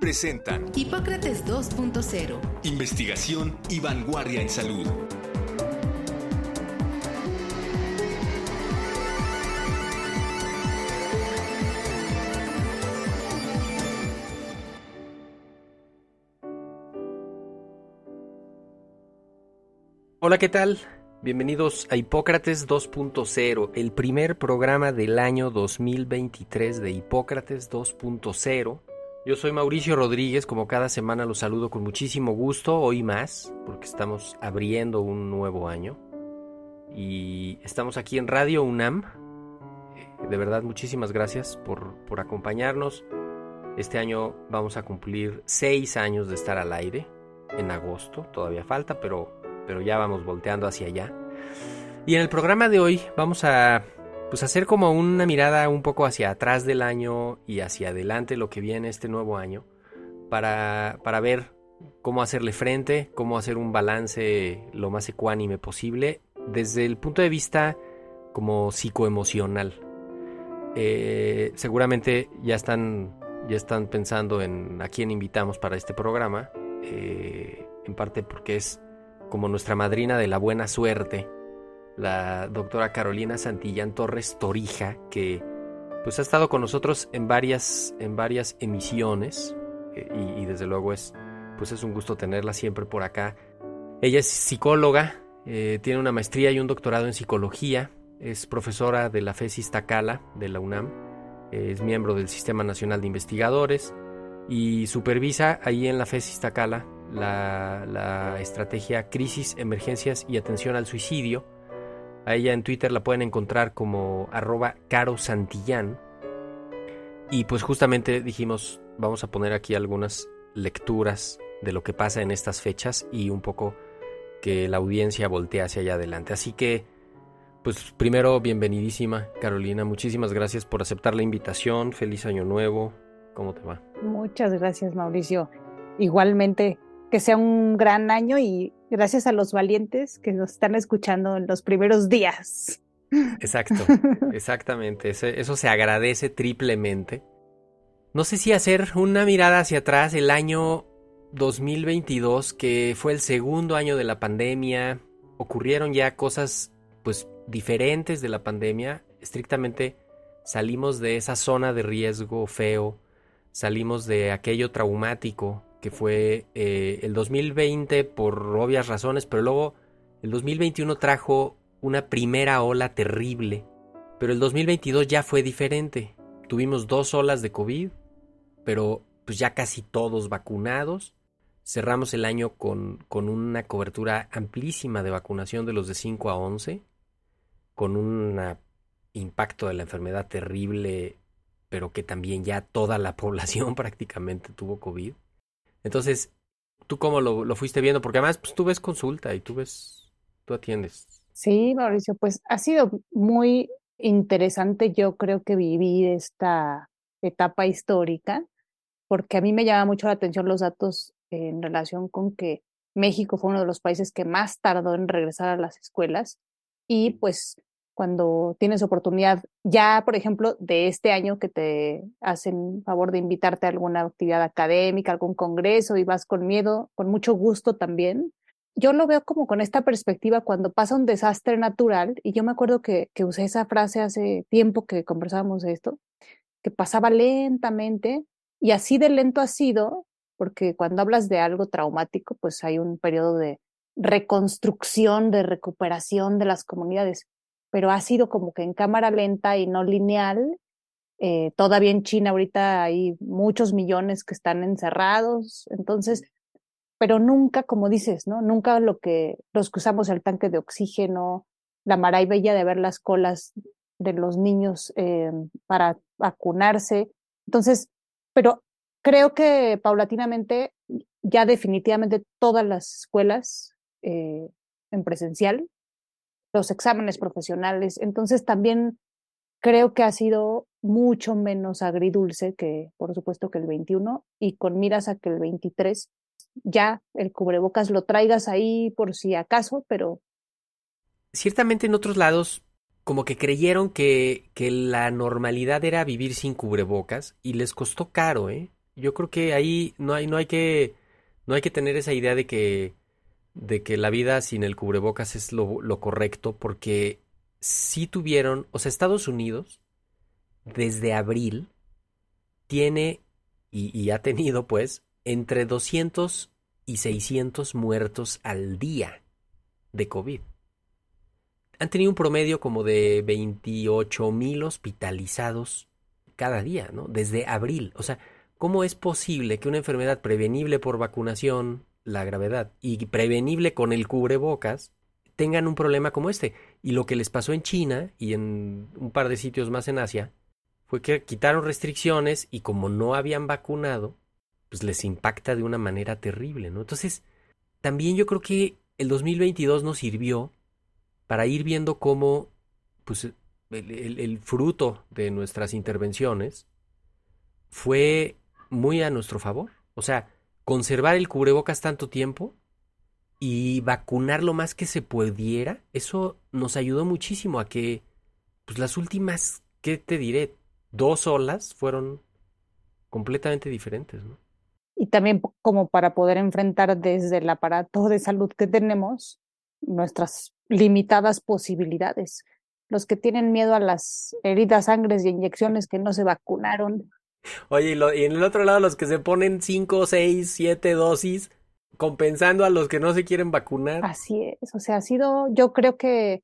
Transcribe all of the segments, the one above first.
presentan Hipócrates 2.0. Investigación y vanguardia en salud. Hola, ¿qué tal? Bienvenidos a Hipócrates 2.0, el primer programa del año 2023 de Hipócrates 2.0. Yo soy Mauricio Rodríguez, como cada semana los saludo con muchísimo gusto, hoy más, porque estamos abriendo un nuevo año. Y estamos aquí en Radio UNAM. Eh, de verdad, muchísimas gracias por, por acompañarnos. Este año vamos a cumplir seis años de estar al aire, en agosto, todavía falta, pero, pero ya vamos volteando hacia allá. Y en el programa de hoy vamos a pues hacer como una mirada un poco hacia atrás del año y hacia adelante lo que viene este nuevo año para, para ver cómo hacerle frente, cómo hacer un balance lo más ecuánime posible desde el punto de vista como psicoemocional. Eh, seguramente ya están, ya están pensando en a quién invitamos para este programa, eh, en parte porque es como nuestra madrina de la buena suerte la doctora Carolina Santillán Torres Torija, que pues ha estado con nosotros en varias, en varias emisiones eh, y, desde luego es, pues es un gusto tenerla siempre por acá. Ella es psicóloga, eh, tiene una maestría y un doctorado en psicología, es profesora de la FESIS Tacala de la UNAM, es miembro del Sistema Nacional de Investigadores y supervisa ahí en la FESIS Tacala la, la estrategia Crisis, Emergencias y Atención al Suicidio, a ella en Twitter la pueden encontrar como arroba caro santillán. Y pues justamente dijimos, vamos a poner aquí algunas lecturas de lo que pasa en estas fechas y un poco que la audiencia voltee hacia allá adelante. Así que, pues primero, bienvenidísima Carolina, muchísimas gracias por aceptar la invitación, feliz año nuevo, ¿cómo te va? Muchas gracias Mauricio. Igualmente, que sea un gran año y gracias a los valientes que nos están escuchando en los primeros días. Exacto, exactamente. Eso, se agradece triplemente. No sé si hacer una mirada hacia atrás, el año 2022, que fue el segundo año de la pandemia, ocurrieron ya cosas pues diferentes de la pandemia, estrictamente salimos de esa zona de riesgo feo, salimos de aquello traumático que fue eh, el 2020 por obvias razones, pero luego el 2021 trajo una primera ola terrible, pero el 2022 ya fue diferente. Tuvimos dos olas de COVID, pero pues ya casi todos vacunados. Cerramos el año con, con una cobertura amplísima de vacunación de los de 5 a 11, con un impacto de la enfermedad terrible, pero que también ya toda la población prácticamente tuvo COVID. Entonces, ¿tú cómo lo, fuiste viendo? Porque además pues, tú ves consulta y tú ves, tú atiendes. Sí, Mauricio, pues ha sido muy interesante yo creo que vivir esta etapa histórica, porque a mí me llama mucho la atención los datos en relación con que México fue uno de los países que más tardó en regresar a las escuelas y pues cuando tienes oportunidad, ya por ejemplo, de este año que te hacen favor de invitarte a alguna actividad académica, algún congreso y vas con miedo, con mucho gusto también. Yo lo veo como con esta perspectiva cuando pasa un desastre natural, y yo me acuerdo que, que usé esa frase hace tiempo que conversábamos de esto, que pasaba lentamente, y así de lento ha sido, porque cuando hablas de algo traumático, pues hay un periodo de reconstrucción, de recuperación de las comunidades pero ha sido como que en cámara lenta y no lineal. Eh, todavía en China ahorita hay muchos millones que están encerrados, entonces, pero nunca, como dices, ¿no? Nunca lo que los que usamos el tanque de oxígeno, la maravilla de ver las colas de los niños eh, para vacunarse. Entonces, pero creo que paulatinamente ya definitivamente todas las escuelas eh, en presencial, los exámenes profesionales. Entonces también creo que ha sido mucho menos agridulce que, por supuesto, que el 21 y con miras a que el 23 ya el cubrebocas lo traigas ahí por si acaso, pero... Ciertamente en otros lados como que creyeron que, que la normalidad era vivir sin cubrebocas y les costó caro, ¿eh? Yo creo que ahí no hay, no hay que, no hay que tener esa idea de que, de que la vida sin el cubrebocas es lo, lo correcto, porque sí tuvieron, o sea, Estados Unidos, desde abril, tiene y, y ha tenido, pues, entre 200 y 600 muertos al día de COVID. Han tenido un promedio como de 28 mil hospitalizados cada día, ¿no? Desde abril. O sea, ¿cómo es posible que una enfermedad prevenible por vacunación, la gravedad, y prevenible con el cubrebocas, tengan un problema como este? Y lo que les pasó en China y en un par de sitios más en Asia fue que quitaron restricciones y como no habían vacunado, pues les impacta de una manera terrible, ¿no? Entonces, también yo creo que el 2022 nos sirvió para ir viendo cómo, pues, el, el fruto de nuestras intervenciones fue muy a nuestro favor. O sea, conservar el cubrebocas tanto tiempo y vacunar lo más que se pudiera, eso nos ayudó muchísimo a que, pues las últimas, ¿qué te diré? Dos olas fueron completamente diferentes, ¿no? y también como para poder enfrentar desde el aparato de salud que tenemos nuestras limitadas posibilidades. Los que tienen miedo a las heridas, sangres y inyecciones que no se vacunaron. Oye, y, lo, y en el otro lado los que se ponen 5, 6, 7 dosis, compensando a los que no se quieren vacunar. Así es, o sea, ha sido, yo creo que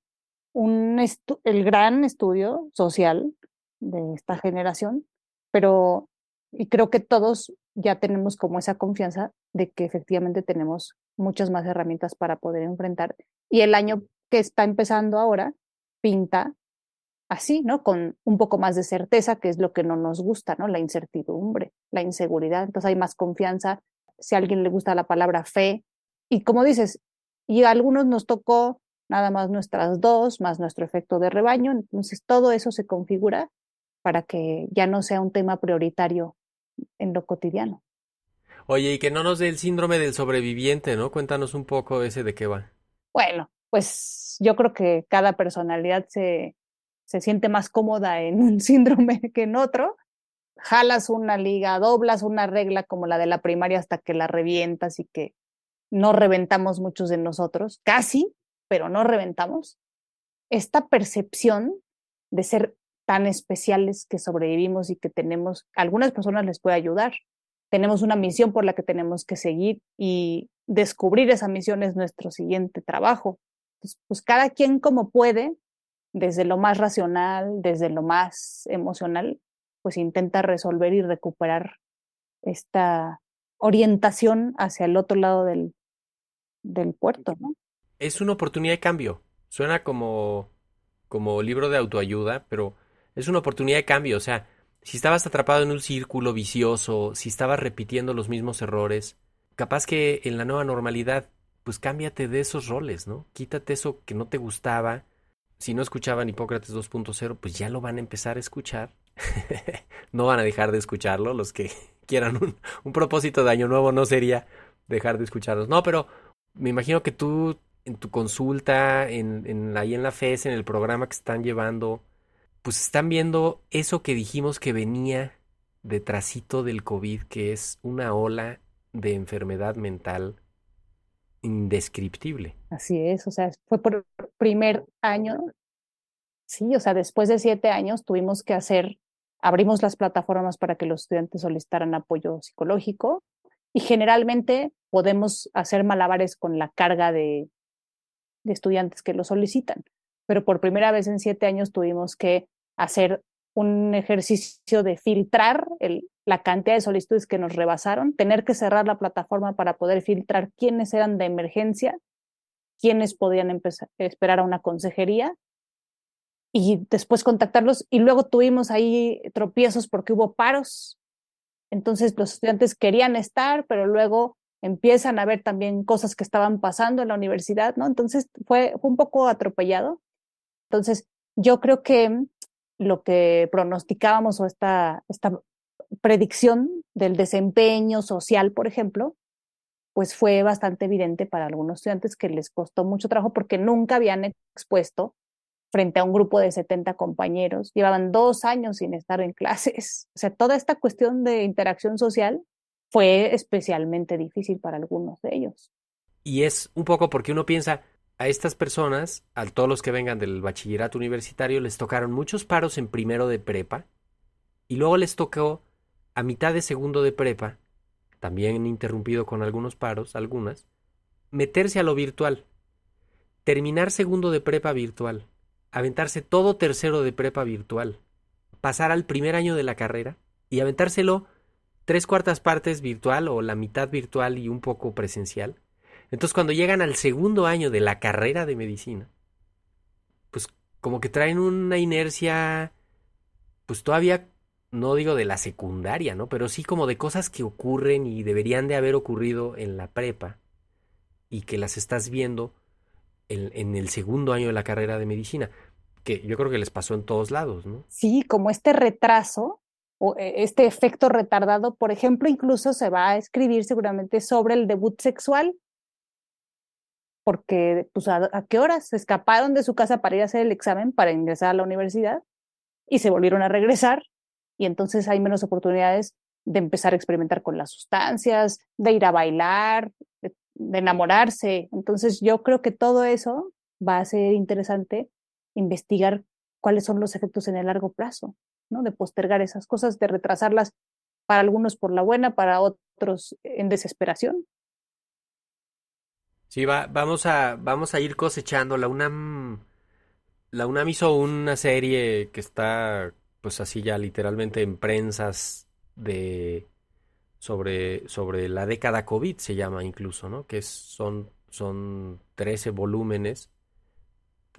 un el gran estudio social de esta generación, pero y creo que todos ya tenemos como esa confianza de que efectivamente tenemos muchas más herramientas para poder enfrentar. Y el año que está empezando ahora pinta así, ¿no? Con un poco más de certeza, que es lo que no nos gusta, ¿no? La incertidumbre, la inseguridad. Entonces hay más confianza. Si a alguien le gusta la palabra fe, y como dices, y a algunos nos tocó nada más nuestras dos, más nuestro efecto de rebaño. Entonces todo eso se configura para que ya no sea un tema prioritario en lo cotidiano. Oye, y que no nos dé el síndrome del sobreviviente, ¿no? Cuéntanos un poco ese de qué va. Bueno, pues yo creo que cada personalidad se, se siente más cómoda en un síndrome que en otro. Jalas una liga, doblas una regla como la de la primaria hasta que la revientas y que no reventamos muchos de nosotros, casi, pero no reventamos. Esta percepción de ser tan especiales que sobrevivimos y que tenemos, algunas personas les puede ayudar. Tenemos una misión por la que tenemos que seguir y descubrir esa misión es nuestro siguiente trabajo. Pues, cada quien como puede, desde lo más racional, desde lo más emocional, pues intenta resolver y recuperar esta orientación hacia el otro lado del, del puerto, ¿no? Es una oportunidad de cambio. Suena como, como libro de autoayuda, pero es una oportunidad de cambio. O sea, si estabas atrapado en un círculo vicioso, si estabas repitiendo los mismos errores, capaz que en la nueva normalidad, pues cámbiate de esos roles, ¿no? Quítate eso que no te gustaba. Si no escuchaban Hipócrates 2.0, pues ya lo van a empezar a escuchar. no van a dejar de escucharlo. Los que quieran un, propósito de año nuevo no sería dejar de escucharlos. No, pero me imagino que tú en tu consulta, en, en ahí en la FES, en el programa que están llevando, pues están viendo eso que dijimos que venía detrásito del COVID, que es una ola de enfermedad mental indescriptible. Así es, o sea, fue por primer año, sí, o sea, después de siete años tuvimos que hacer, abrimos las plataformas para que los estudiantes solicitaran apoyo psicológico y generalmente podemos hacer malabares con la carga de, de estudiantes que lo solicitan, pero por primera vez en siete años tuvimos que hacer un ejercicio de filtrar el, la cantidad de solicitudes que nos rebasaron, tener que cerrar la plataforma para poder filtrar quiénes eran de emergencia, quiénes podían esperar a una consejería y después contactarlos. Y luego tuvimos ahí tropiezos porque hubo paros. Entonces los estudiantes querían estar, pero luego empiezan a ver también cosas que estaban pasando en la universidad, ¿no? Entonces fue, fue un poco atropellado. Entonces, yo creo que lo que pronosticábamos o esta, esta predicción del desempeño social, por ejemplo, pues fue bastante evidente para algunos estudiantes que les costó mucho trabajo porque nunca habían expuesto frente a un grupo de 70 compañeros, llevaban dos años sin estar en clases. O sea, toda esta cuestión de interacción social fue especialmente difícil para algunos de ellos. Y es un poco porque uno piensa, a estas personas, a todos los que vengan del bachillerato universitario, les tocaron muchos paros en primero de prepa y luego les tocó a mitad de segundo de prepa, también interrumpido con algunos paros, algunas, meterse a lo virtual, terminar segundo de prepa virtual, aventarse todo tercero de prepa virtual, pasar al primer año de la carrera y aventárselo tres cuartas partes virtual o la mitad virtual y un poco presencial. Entonces cuando llegan al segundo año de la carrera de medicina, pues como que traen una inercia, pues todavía no digo de la secundaria, ¿no? Pero sí como de cosas que ocurren y deberían de haber ocurrido en la prepa y que las estás viendo en, el segundo año de la carrera de medicina, que yo creo que les pasó en todos lados, ¿no? Sí, como este retraso o e, este efecto retardado, por ejemplo, incluso se va a escribir seguramente sobre el debut sexual, porque pues a, a qué horas se escaparon de su casa para ir a hacer el examen para ingresar a la universidad y se volvieron a regresar y entonces hay menos oportunidades de empezar a experimentar con las sustancias, de ir a bailar, de, enamorarse. Entonces yo creo que todo eso va a ser interesante investigar cuáles son los efectos en el largo plazo, ¿no? De postergar esas cosas, de retrasarlas para algunos por la buena, para otros en desesperación. Sí, va, vamos a vamos a ir cosechando. La UNAM la UNAM hizo una serie que está pues así ya literalmente en prensas de sobre, sobre la década COVID se llama incluso, ¿no? Que son, son 13 volúmenes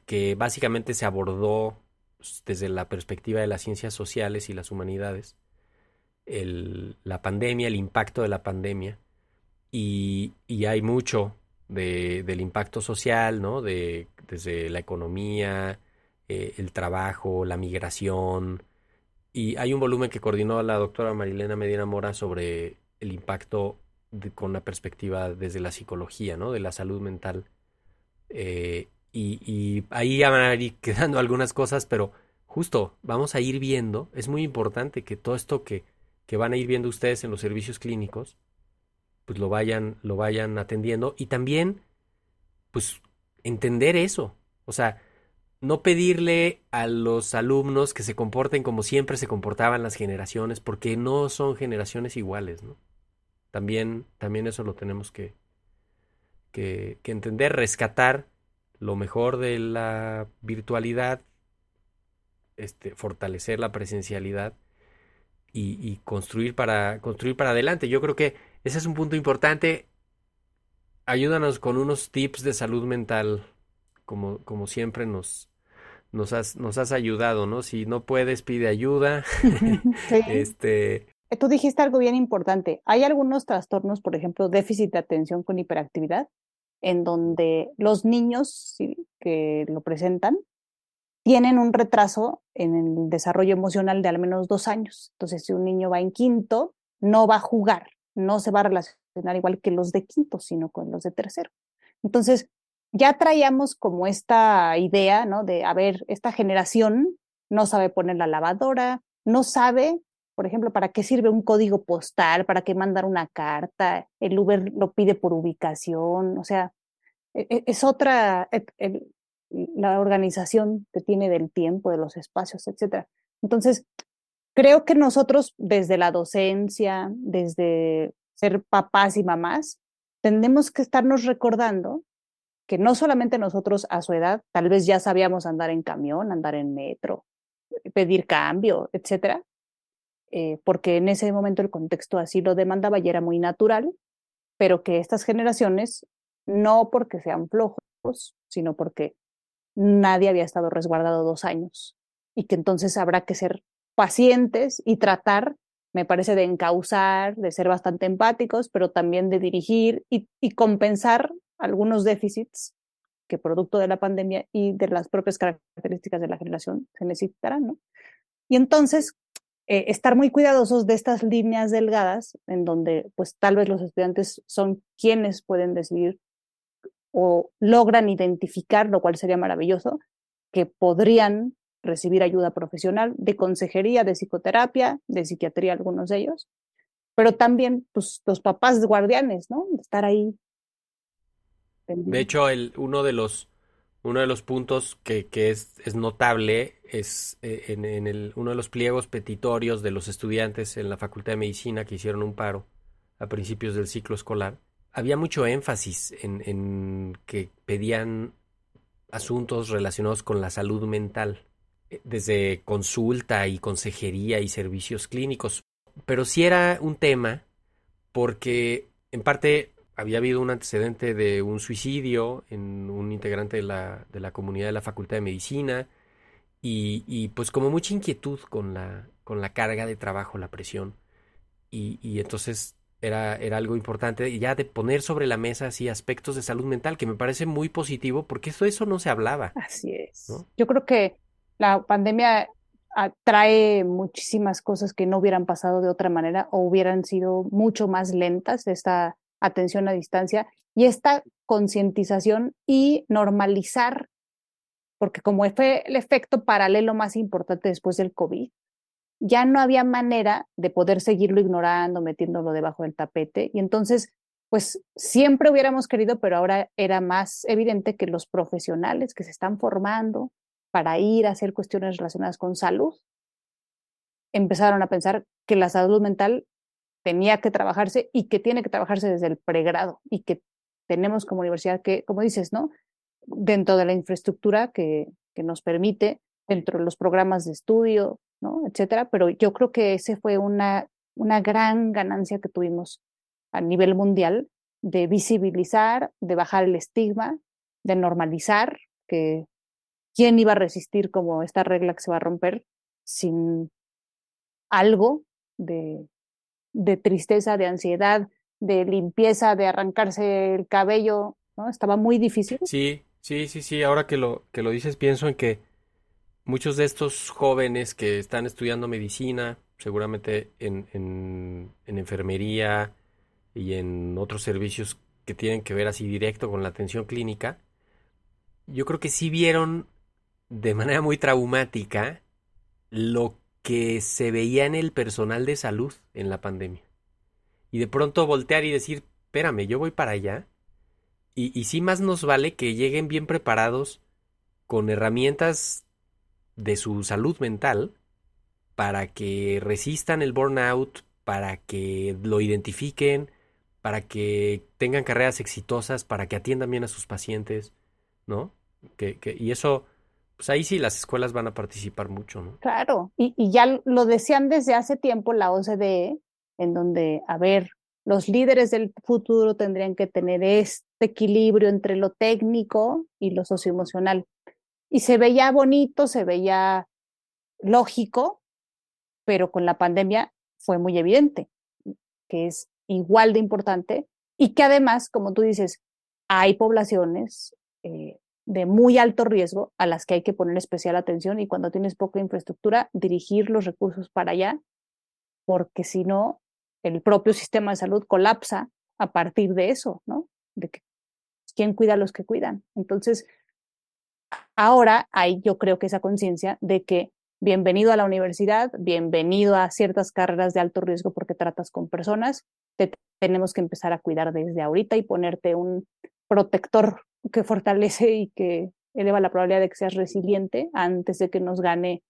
que básicamente se abordó pues, desde la perspectiva de las ciencias sociales y las humanidades, el, la pandemia, el impacto de la pandemia, y, y hay mucho de, del impacto social, ¿no? De, desde la economía, eh, el trabajo, la migración, y hay un volumen que coordinó la doctora Marilena Medina Mora sobre el impacto con una perspectiva desde la psicología, ¿no? De la salud mental. Eh, y, y, ahí ya van a ir quedando algunas cosas, pero justo vamos a ir viendo, es muy importante que todo esto que, que van a ir viendo ustedes en los servicios clínicos, pues lo vayan, lo vayan atendiendo y también, pues, entender eso. O sea, no pedirle a los alumnos que se comporten como siempre se comportaban las generaciones, porque no son generaciones iguales, ¿no? También, también eso lo tenemos que, que, entender, rescatar lo mejor de la virtualidad, este, fortalecer la presencialidad y, y, construir para construir para adelante. Yo creo que ese es un punto importante. Ayúdanos con unos tips de salud mental, como, como siempre nos, nos has, nos has ayudado, ¿no? Si no puedes, pide ayuda. sí. este... Tú dijiste algo bien importante. Hay algunos trastornos, por ejemplo, déficit de atención con hiperactividad, en donde los niños que lo presentan tienen un retraso en el desarrollo emocional de al menos dos años. Entonces, si un niño va en quinto, no va a jugar, no se va a relacionar igual que los de quinto, sino con los de tercero. Entonces, ya traíamos como esta idea, ¿no? De, a ver, esta generación no sabe poner la lavadora, no sabe, por ejemplo, para qué sirve un código postal, para qué mandar una carta, el Uber lo pide por ubicación, o sea, e, e, es otra, la organización que tiene del tiempo, de los espacios, etcétera. Entonces, creo que nosotros desde la docencia, desde ser papás y mamás, tenemos que estarnos recordando que no solamente nosotros a su edad, tal vez ya sabíamos andar en camión, andar en metro, pedir cambio, etcétera, eh, porque en ese momento el contexto así lo demandaba y era muy natural, pero que estas generaciones, no porque sean flojos, sino porque nadie había estado resguardado dos años y que entonces habrá que ser pacientes y tratar me parece, de encauzar, de ser bastante empáticos, pero también de dirigir y compensar algunos déficits que producto de la pandemia y de las propias características de la generación se necesitarán. Y entonces, eh, estar muy cuidadosos de estas líneas delgadas en donde pues tal vez los estudiantes son quienes pueden decidir o logran identificar, lo cual sería maravilloso, que podrían recibir ayuda profesional de consejería, de psicoterapia, de psiquiatría, algunos de ellos, pero también pues los papás guardianes, ¿no? Estar ahí. De hecho, el, uno de los uno de los puntos que, que es, es, notable es eh, en, en el, uno de los pliegos petitorios de los estudiantes en la Facultad de Medicina que hicieron un paro a principios del ciclo escolar. Había mucho énfasis en, en que pedían asuntos relacionados con la salud mental, eh, desde consulta y consejería y servicios clínicos. Pero sí era un tema porque en parte había habido un antecedente de un suicidio en un integrante de la, de la comunidad de la Facultad de Medicina y, y, pues como mucha inquietud con la, con la carga de trabajo, la presión. Y, y entonces era, era, algo importante ya de poner sobre la mesa así aspectos de salud mental que me parece muy positivo porque eso, eso no se hablaba. Así es. ¿no? Yo creo que la pandemia trae muchísimas cosas que no hubieran pasado de otra manera o hubieran sido mucho más lentas. Esta atención a distancia y esta concientización y normalizar, porque como fue el efecto paralelo más importante después del COVID, ya no había manera de poder seguirlo ignorando, metiéndolo debajo del tapete. Y entonces, pues siempre hubiéramos querido, pero ahora era más evidente que los profesionales que se están formando para ir a hacer cuestiones relacionadas con salud, empezaron a pensar que la salud mental tenía que trabajarse y que tiene que trabajarse desde el pregrado y que tenemos como universidad que, como dices, ¿no? Dentro de la infraestructura que, que nos permite, dentro de los programas de estudio, ¿no? Etcétera. Pero yo creo que ese fue una, una gran ganancia que tuvimos a nivel mundial de visibilizar, de bajar el estigma, de normalizar que quién iba a resistir como esta regla que se va a romper sin algo de, de tristeza, de ansiedad, de limpieza, de arrancarse el cabello, ¿no? Estaba muy difícil. Sí, sí, sí, sí. Ahora que lo, que lo dices, pienso en que muchos de estos jóvenes que están estudiando medicina, seguramente en, en, en enfermería y en otros servicios que tienen que ver así directo con la atención clínica, yo creo que sí vieron de manera muy traumática lo que se veía en el personal de salud en la pandemia. Y de pronto voltear y decir, espérame, yo voy para allá. Y, y sí más nos vale que lleguen bien preparados con herramientas de su salud mental para que resistan el burnout, para que lo identifiquen, para que tengan carreras exitosas, para que atiendan bien a sus pacientes, ¿no? Que, que, y eso pues ahí sí las escuelas van a participar mucho, ¿no? Claro, y, y ya lo decían desde hace tiempo la OCDE, en donde, a ver, los líderes del futuro tendrían que tener este equilibrio entre lo técnico y lo socioemocional. Y se veía bonito, se veía lógico, pero con la pandemia fue muy evidente que es igual de importante y que además, como tú dices, hay poblaciones eh, de muy alto riesgo a las que hay que poner especial atención y cuando tienes poca infraestructura, dirigir los recursos para allá, porque si no, el propio sistema de salud colapsa a partir de eso, ¿no? De que quién cuida a los que cuidan. Entonces, ahora hay yo creo que esa conciencia de que bienvenido a la universidad, bienvenido a ciertas carreras de alto riesgo porque tratas con personas, te tenemos que empezar a cuidar desde ahorita y ponerte un protector que fortalece y que eleva la probabilidad de que seas resiliente antes de que nos gane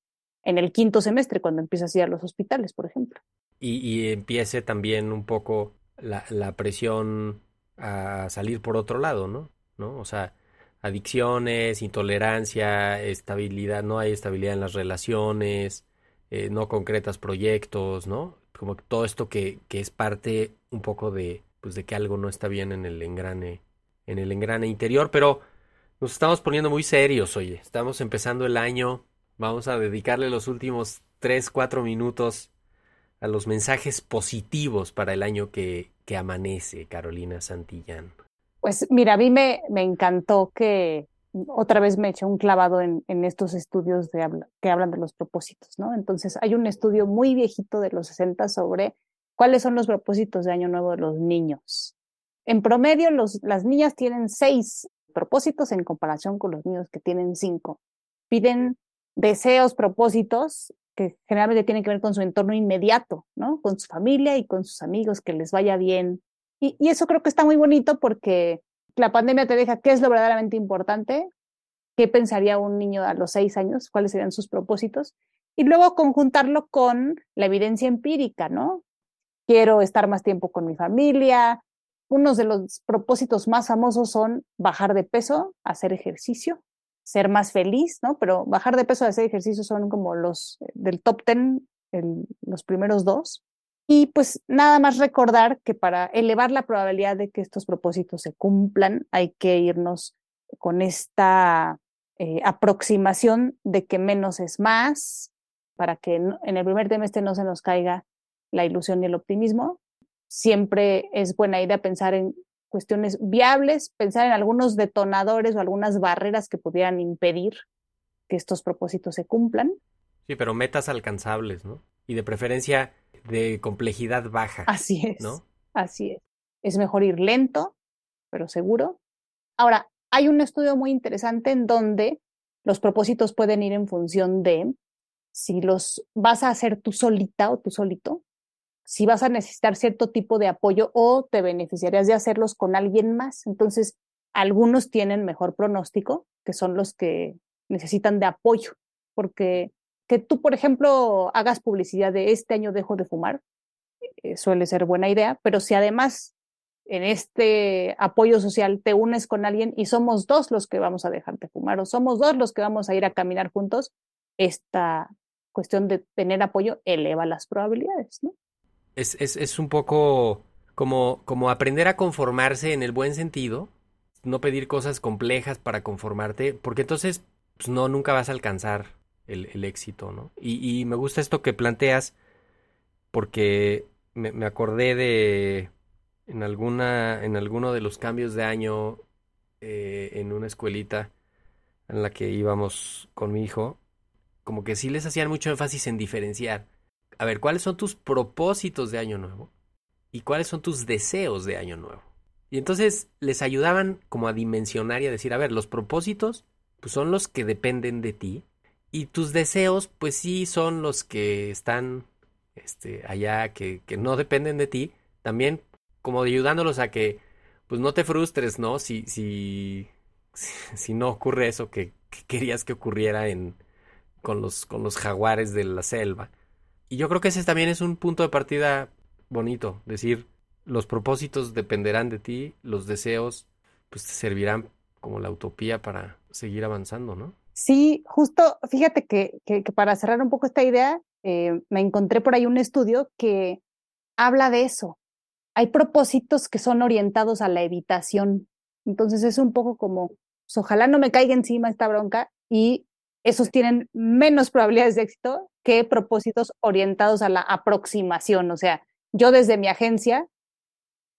en el quinto semestre, cuando empiezas a ir a los hospitales, por ejemplo. Y, y empiece también un poco la, la, presión a salir por otro lado, ¿no? ¿no? O sea, adicciones, intolerancia, estabilidad, no hay estabilidad en las relaciones, eh, no concretas proyectos, ¿no? Como todo esto que, que es parte un poco de, pues de que algo no está bien en el engrane en el engrane interior, pero nos estamos poniendo muy serios, oye, estamos empezando el año, vamos a dedicarle los últimos 3, 4 minutos a los mensajes positivos para el año que, que amanece, Carolina Santillán? Pues mira, a mí me, me encantó que otra vez me eché un clavado en, en estos estudios de que hablan de los propósitos, ¿no? Entonces, hay un estudio muy viejito de los 60 sobre cuáles son los propósitos de Año Nuevo de los niños. En promedio, las niñas tienen seis propósitos en comparación con los niños que tienen cinco. Piden deseos, propósitos que generalmente tienen que ver con su entorno inmediato, ¿no? Con su familia y con sus amigos, que les vaya bien. Y, y eso creo que está muy bonito porque la pandemia te deja qué es lo verdaderamente importante, qué pensaría un niño a los seis años, cuáles serían sus propósitos, y luego conjuntarlo con la evidencia empírica, ¿no? Quiero estar más tiempo con mi familia. Unos de los propósitos más famosos son bajar de peso, hacer ejercicio, ser más feliz, ¿no? Pero bajar de peso, hacer ejercicio son como los eh, del top ten, los primeros dos. Y pues nada más recordar que para elevar la probabilidad de que estos propósitos se cumplan, hay que irnos con esta eh, aproximación de que menos es más, para que en el primer trimestre no se nos caiga la ilusión y el optimismo. Siempre es buena idea pensar en cuestiones viables, pensar en algunos detonadores o algunas barreras que pudieran impedir que estos propósitos se cumplan. Sí, pero metas alcanzables, ¿no? Y de preferencia de complejidad baja. Así es. ¿no? Así es. Es mejor ir lento, pero seguro. Ahora, hay un estudio muy interesante en donde los propósitos pueden ir en función de si los vas a hacer tú solita o tú solito, si vas a necesitar cierto tipo de apoyo o te beneficiarías de hacerlos con alguien más. Entonces, algunos tienen mejor pronóstico, que son los que necesitan de apoyo, porque que tú, por ejemplo, hagas publicidad de este año dejo de fumar, eh, suele ser buena idea, pero si además en este apoyo social te unes con alguien y somos dos los que vamos a dejar de fumar o somos dos los que vamos a ir a caminar juntos, esta cuestión de tener apoyo eleva las probabilidades, ¿no? Es, es, es un poco como, como aprender a conformarse en el buen sentido, no pedir cosas complejas para conformarte, porque entonces pues, no, nunca vas a alcanzar el, éxito, ¿no? Y, y, me gusta esto que planteas porque me, me, acordé de en alguna en alguno de los cambios de año eh, en una escuelita en la que íbamos con mi hijo, como que sí les hacían mucho énfasis en diferenciar. A ver, ¿cuáles son tus propósitos de año nuevo? ¿Y cuáles son tus deseos de año nuevo? Y entonces les ayudaban como a dimensionar y a decir, a ver, los propósitos pues son los que dependen de ti y tus deseos, pues sí, son los que están este, allá, que, que no dependen de ti. También como ayudándolos a que, pues no te frustres, ¿no? Si, si, si no ocurre eso que, querías que ocurriera en, con, los, con los jaguares de la selva. Y yo creo que ese también es un punto de partida bonito, decir, los propósitos dependerán de ti, los deseos pues te servirán como la utopía para seguir avanzando, ¿no? Sí, justo, fíjate que, que, para cerrar un poco esta idea, eh, me encontré por ahí un estudio que habla de eso. Hay propósitos que son orientados a la evitación. Entonces es un poco como, pues, ojalá no me caiga encima esta bronca y esos tienen menos probabilidades de éxito que propósitos orientados a la aproximación. O sea, yo desde mi agencia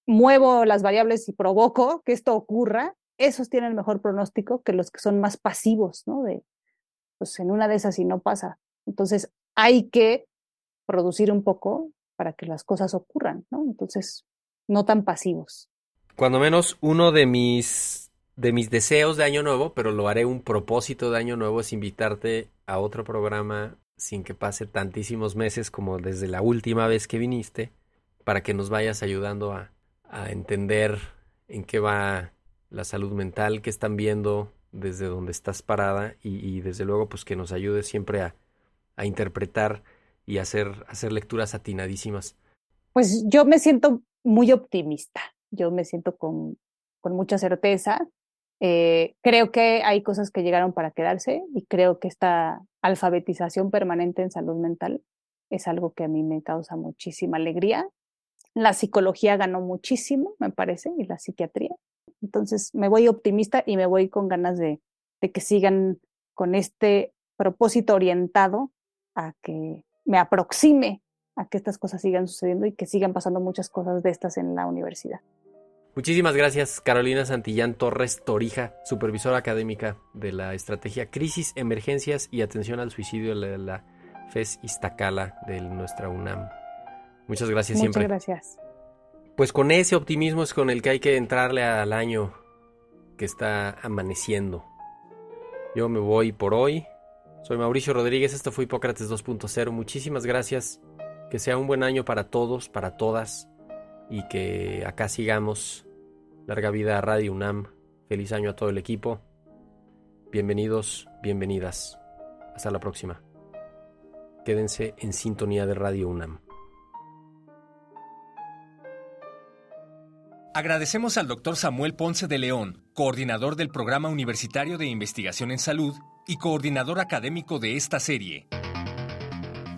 muevo las variables y provoco que esto ocurra esos tienen mejor pronóstico que los que son más pasivos, ¿no? De, pues en una de esas y no pasa. Entonces hay que producir un poco para que las cosas ocurran, ¿no? Entonces, no tan pasivos. Cuando menos uno de mis de mis deseos de año nuevo, pero lo haré un propósito de año nuevo es invitarte a otro programa sin que pase tantísimos meses como desde la última vez que viniste, para que nos vayas ayudando a, a entender en qué va la salud mental que están viendo desde donde estás parada y, desde luego pues que nos ayude siempre a, a interpretar y hacer, hacer lecturas atinadísimas. Pues yo me siento muy optimista, yo me siento con, con mucha certeza. Eh, creo que hay cosas que llegaron para quedarse y creo que esta alfabetización permanente en salud mental es algo que a mí me causa muchísima alegría. La psicología ganó muchísimo, me parece, y la psiquiatría. Entonces me voy optimista y me voy con ganas de, de que sigan con este propósito orientado a que me aproxime a que estas cosas sigan sucediendo y que sigan pasando muchas cosas de estas en la universidad. Muchísimas gracias, Carolina Santillán Torres Torija, supervisora académica de la estrategia Crisis, Emergencias y Atención al Suicidio de la FES Iztacala de nuestra UNAM. Muchas gracias siempre. Muchas gracias. Pues con ese optimismo es con el que hay que entrarle al año que está amaneciendo. Yo me voy por hoy. Soy Mauricio Rodríguez, esto fue Hipócrates 2.0. Muchísimas gracias. Que sea un buen año para todos, para todas y que acá sigamos. Larga vida a Radio UNAM. Feliz año a todo el equipo. Bienvenidos, bienvenidas. Hasta la próxima. Quédense en sintonía de Radio UNAM. Agradecemos al doctor Samuel Ponce de León, coordinador del Programa Universitario de Investigación en Salud y coordinador académico de esta serie.